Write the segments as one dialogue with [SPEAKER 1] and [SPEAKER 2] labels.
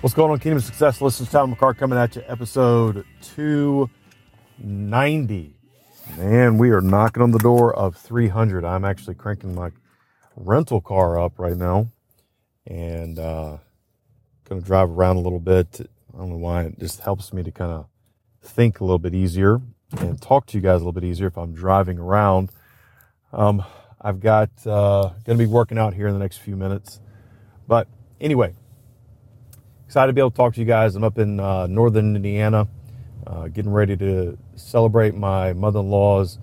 [SPEAKER 1] What's going on, Kingdom of Success? Listen, Tyler McCart coming at you, episode 290. Man, we are knocking on the door of 300. I'm actually cranking my rental car up right now and uh, going to drive around a little bit. I don't know why. It just helps me to kind of think a little bit easier and talk to you guys a little bit easier if I'm driving around. Um, I've got uh, going to be working out here in the next few minutes. But anyway, excited to be able to talk to you guys. I'm up in uh, northern Indiana, uh, getting ready to celebrate my mother in law's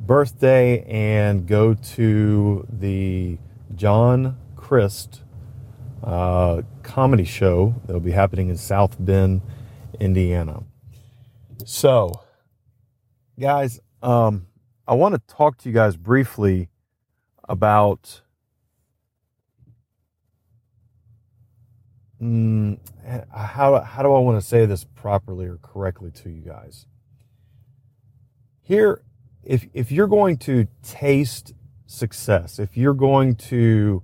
[SPEAKER 1] birthday and go to the John Crist uh, comedy show that will be happening in South Bend, Indiana. So, guys, um, I want to talk to you guys briefly about mm, how how do I want to say this properly or correctly to you guys? Here, if if you're going to taste success, if you're going to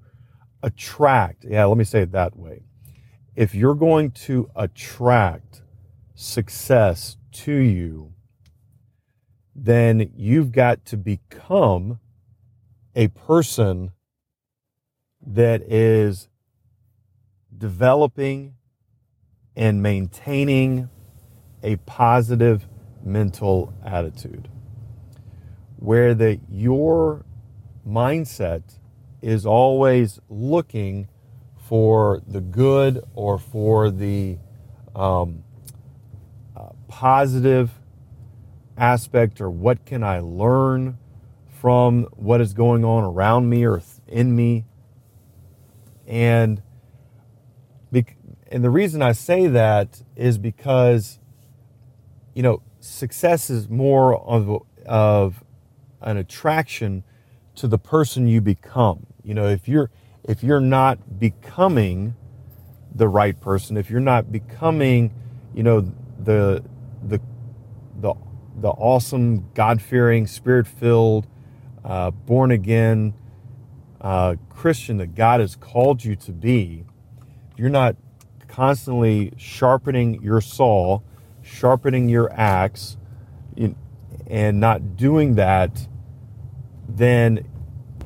[SPEAKER 1] attract, yeah, let me say it that way. If you're going to attract success to you, then you've got to become a person that is developing and maintaining a positive mental attitude. Where the your mindset is always looking for the good or for the um, uh, positive aspect or what can I learn from what is going on around me or in me. And and the reason I say that is because you know success is more of of an attraction to the person you become. You know, if you're if you're not becoming the right person, if you're not becoming, you know, the the the the awesome, God-fearing, spirit-filled, uh, born again uh, Christian that God has called you to be, you're not constantly sharpening your saw, sharpening your axe, and not doing that, then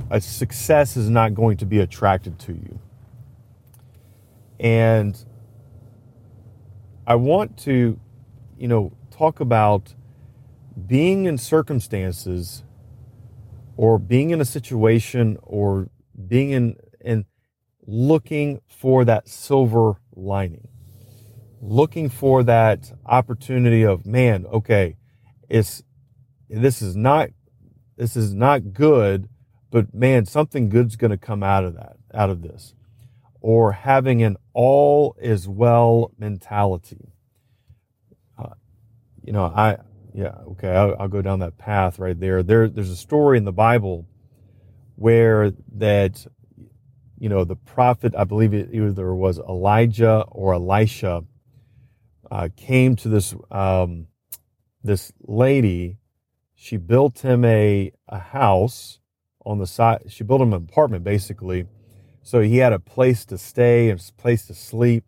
[SPEAKER 1] a success is not going to be attracted to you. And I want to, you know, talk about being in circumstances or being in a situation or being in and looking for that silver lining looking for that opportunity of man okay it's this is not this is not good but man, something good's going to come out of that, out of this. Or having an all is well mentality. Uh, you know, I, yeah, okay, I'll, I'll, go down that path right there. There, there's a story in the Bible where that, you know, the prophet, I believe it either was Elijah or Elisha, uh, came to this, um, this lady. She built him a, a house on the side. She built him an apartment basically. So he had a place to stay and a place to sleep.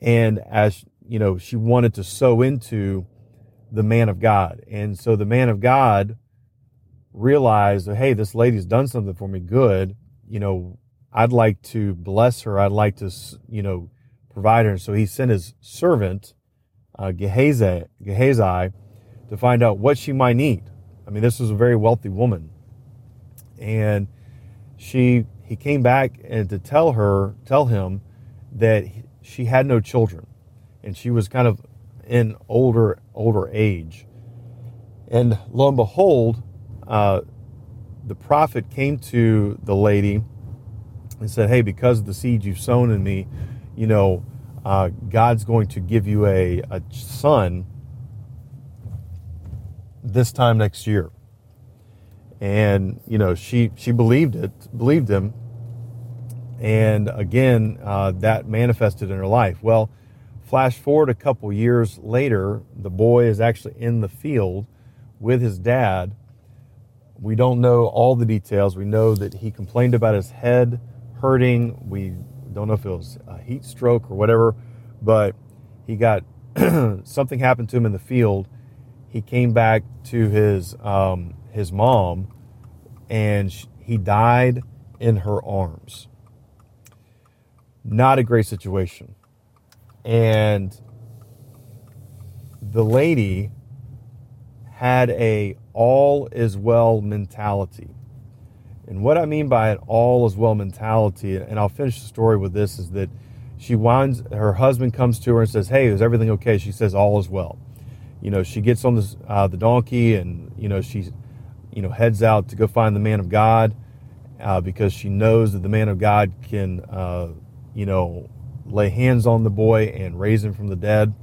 [SPEAKER 1] And as you know, she wanted to sow into the man of God. And so the man of God realized hey, this lady's done something for me good. You know, I'd like to bless her. I'd like to, you know, provide her. So he sent his servant, uh, Gehazi, Gehazi, to find out what she might need. I mean, this was a very wealthy woman and she he came back and to tell her tell him that she had no children and she was kind of in older older age and lo and behold uh, the prophet came to the lady and said hey because of the seed you've sown in me you know uh, God's going to give you a, a son this time next year. And, you know, she, she believed it, believed him. And again, uh, that manifested in her life. Well, flash forward a couple years later, the boy is actually in the field with his dad. We don't know all the details. We know that he complained about his head hurting. We don't know if it was a heat stroke or whatever, but he got something happened to him in the field. He came back to his um, his mom, and he died in her arms. Not a great situation, and the lady had a all is well mentality. And what I mean by an all is well mentality, and I'll finish the story with this, is that she winds, her husband comes to her and says, Hey, is everything okay? She says, All is well. You know, she gets on uh, the donkey and, you know, she, you know, heads out to go find the man of God uh, because she knows that the man of God can, uh, you know, lay hands on the boy and raise him from the dead.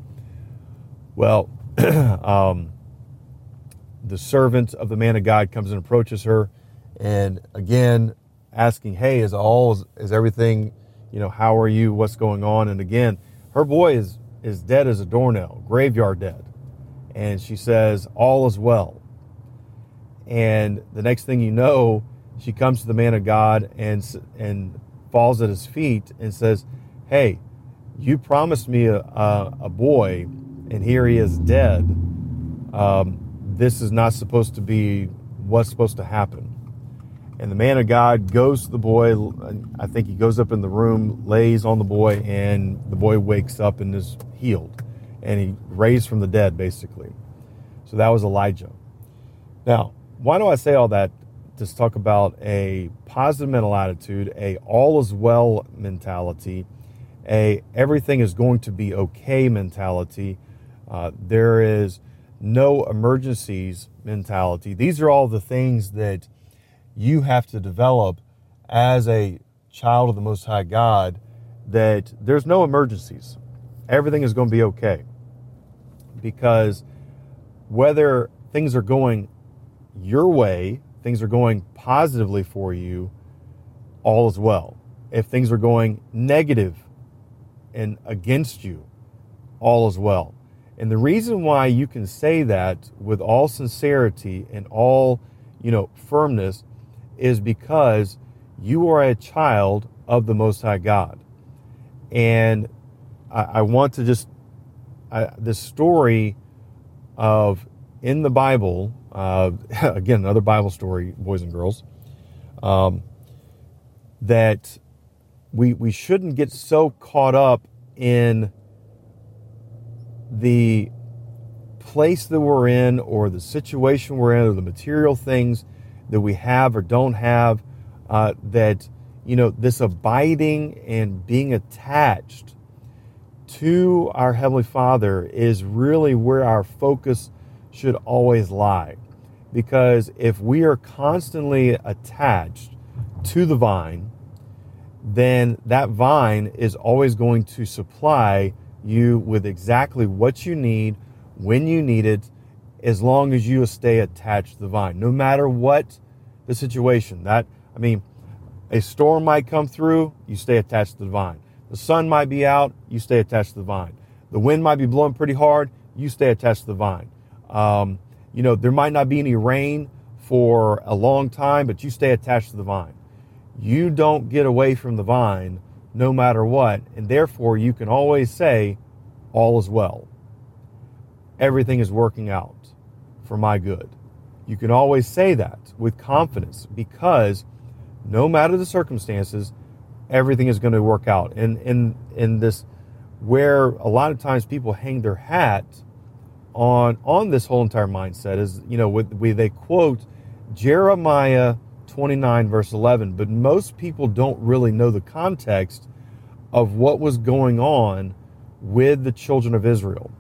[SPEAKER 1] Well, um, the servant of the man of God comes and approaches her, and again asking, "Hey, is all is, everything? You know, how are you? What's going on?" And again, her boy is is dead as a doornail, graveyard dead, and she says, "All is well." And the next thing you know, she comes to the man of God and and falls at his feet and says, "Hey, you promised me a, a, a boy, and here he is dead." Um, this is not supposed to be what's supposed to happen. And the man of God goes to the boy. I think he goes up in the room, lays on the boy, and the boy wakes up and is healed. And he raised from the dead, basically. So that was Elijah. Now, why do I say all that? To talk about a positive mental attitude, a all is well mentality, a everything is going to be okay mentality. Uh, there is no emergencies mentality. These are all the things that you have to develop as a child of the Most High God that there's no emergencies. Everything is going to be okay. Because whether things are going your way, things are going positively for you, all is well. If things are going negative and against you, all is well. And the reason why you can say that with all sincerity and all, you know, firmness is because you are a child of the Most High God. And I, I want to just, I, this story of in the Bible, uh, again, another Bible story, boys and girls, um, that we, we shouldn't get so caught up in the place that we're in or the situation we're in or the material things that we have or don't have uh, that you know this abiding and being attached to our heavenly father is really where our focus should always lie. Because if we are constantly attached to the vine then that vine is always going to supply you with exactly what you need when you need it as long as you stay attached to the vine no matter what the situation. That i mean a storm might come through you stay attached to the vine. The sun might be out you stay attached to the vine. The wind might be blowing pretty hard you stay attached to the vine. Um, you know there might not be any rain for a long time but you stay attached to the vine. You don't get away from the vine no matter what. And therefore, you can always say, All is well. Everything is working out for my good. You can always say that with confidence because no matter the circumstances, everything is going to work out. And in, in this, where a lot of times people hang their hat on on this whole entire mindset is you know with, with they quote Jeremiah 29, verse 11. But most people don't really know the context of what was going on with the children of Israel.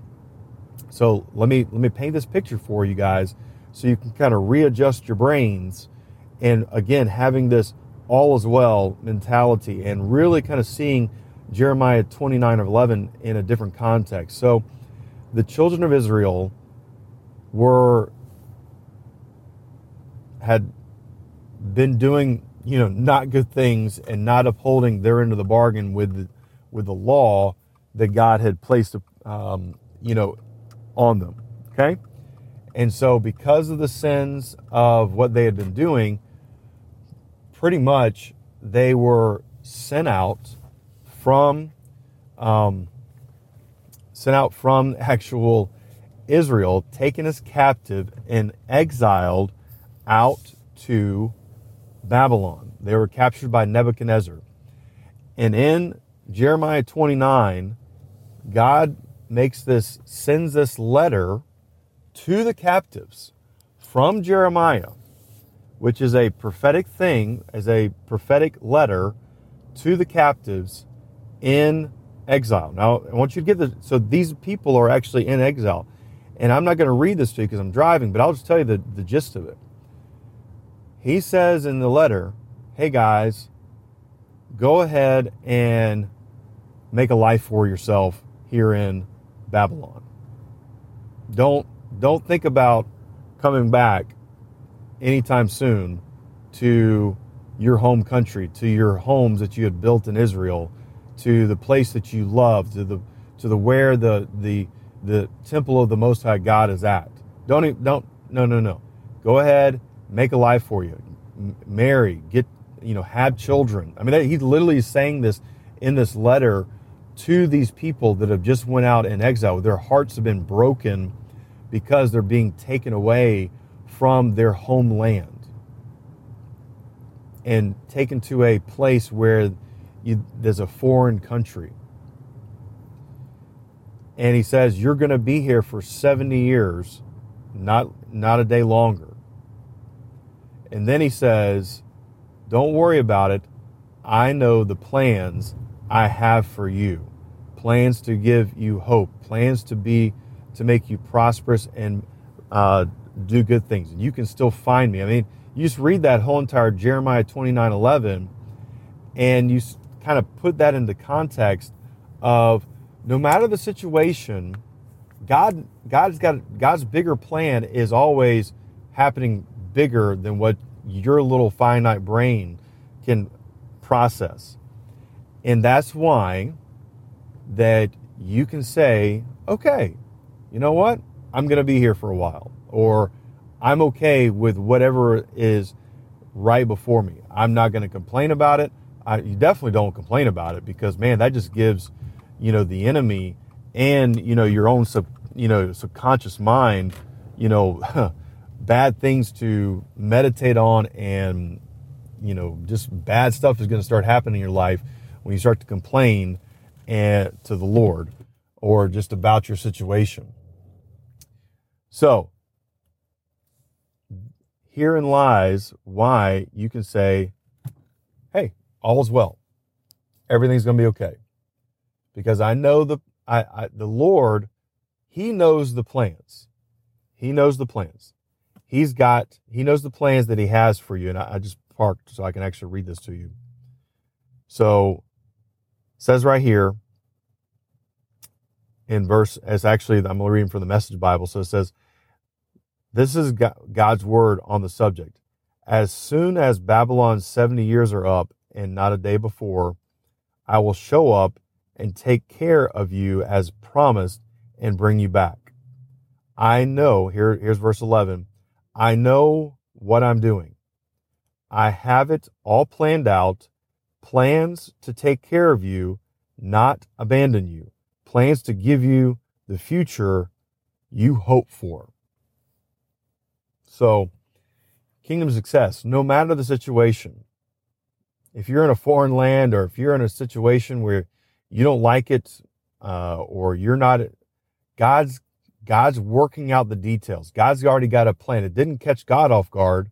[SPEAKER 1] So let me let me paint this picture for you guys so you can kind of readjust your brains and again having this all is well mentality and really kind of seeing Jeremiah 29 of 11 in a different context. So the children of Israel were had been doing, you know, not good things and not upholding their end of the bargain with with the law that God had placed, um, you know, on them. Okay, and so because of the sins of what they had been doing, pretty much they were sent out from um, sent out from actual Israel, taken as captive and exiled out to Babylon. They were captured by Nebuchadnezzar. And in Jeremiah 29, God makes this, sends this letter to the captives from Jeremiah, which is a prophetic thing, as a prophetic letter to the captives in exile. Now, I want you to get this. So these people are actually in exile. And I'm not going to read this to you because I'm driving, but I'll just tell you the, the gist of it. He says in the letter, hey guys, go ahead and make a life for yourself here in Babylon. Don't don't think about coming back anytime soon to your home country, to your homes that you had built in Israel, to the place that you love, to the to the where the the the temple of the Most High God is at. Don't even, don't no no no. Go ahead, make a life for you, marry, get you know, have children. I mean, he's literally is saying this in this letter to these people that have just went out in exile. Their hearts have been broken because they're being taken away from their homeland and taken to a place where you, there's a foreign country. And he says, You're going to be here for 70 years, not, not a day longer. And then he says, Don't worry about it. I know the plans I have for you plans to give you hope, plans to be to make you prosperous and uh, do good things. And you can still find me. I mean, you just read that whole entire Jeremiah 29 11, and you kind of put that into context of no matter the situation, God God's got God's bigger plan is always happening bigger than what your little finite brain can process. And that's why that you can say, okay, you know what? I'm going to be here for a while. Or I'm okay with whatever is right before me. I'm not going to complain about it. I, you definitely don't complain about it because man, that just gives, you know, the enemy and you know your own sub, you know, subconscious mind, you know, bad things to meditate on, and you know, just bad stuff is going to start happening in your life when you start to complain and to the Lord or just about your situation. So Herein lies why you can say, hey, all's well. Everything's going to be okay. Because I know the, I, I, the Lord, He knows the plans. He knows the plans. He's got, He knows the plans that He has for you. And I, I just parked so I can actually read this to you. So, says right here in verse, it's actually, I'm reading from the Message Bible. So it says, this is God's word on the subject. As soon as Babylon's 70 years are up and not a day before, I will show up and take care of you as promised and bring you back. I know, here, here's verse 11. I know what I'm doing. I have it all planned out, plans to take care of you, not abandon you, plans to give you the future you hope for. So, kingdom success, no matter the situation. If you're in a foreign land or if you're in a situation where you don't like it uh, or you're not, God's God's working out the details. God's already got a plan. It didn't catch God off guard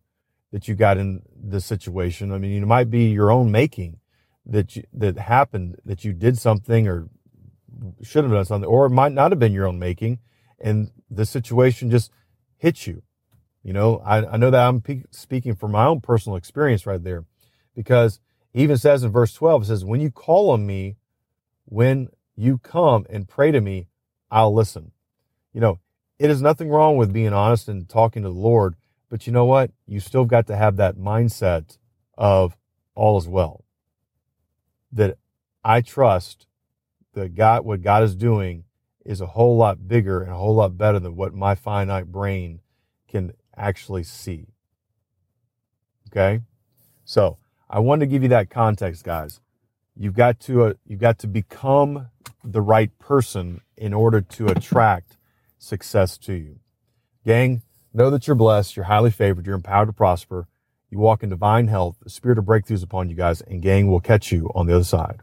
[SPEAKER 1] that you got in this situation. I mean, it might be your own making that you, that happened that you did something or should have done something, or it might not have been your own making, and the situation just hit you. You know, I, I know that I'm pe- speaking from my own personal experience right there because he even says in verse 12, it says, When you call on me, when you come and pray to me, I'll listen. You know, it is nothing wrong with being honest and talking to the Lord, but you know what? You still got to have that mindset of all is well. That I trust that God, what God is doing is a whole lot bigger and a whole lot better than what my finite brain can actually see. Okay. So I wanted to give you that context, guys. You've got to, uh, you've got to become the right person in order to attract success to you. Gang, know that you're blessed, you're highly favored, you're empowered to prosper. You walk in divine health, the spirit of breakthroughs upon you guys, and gang will catch you on the other side.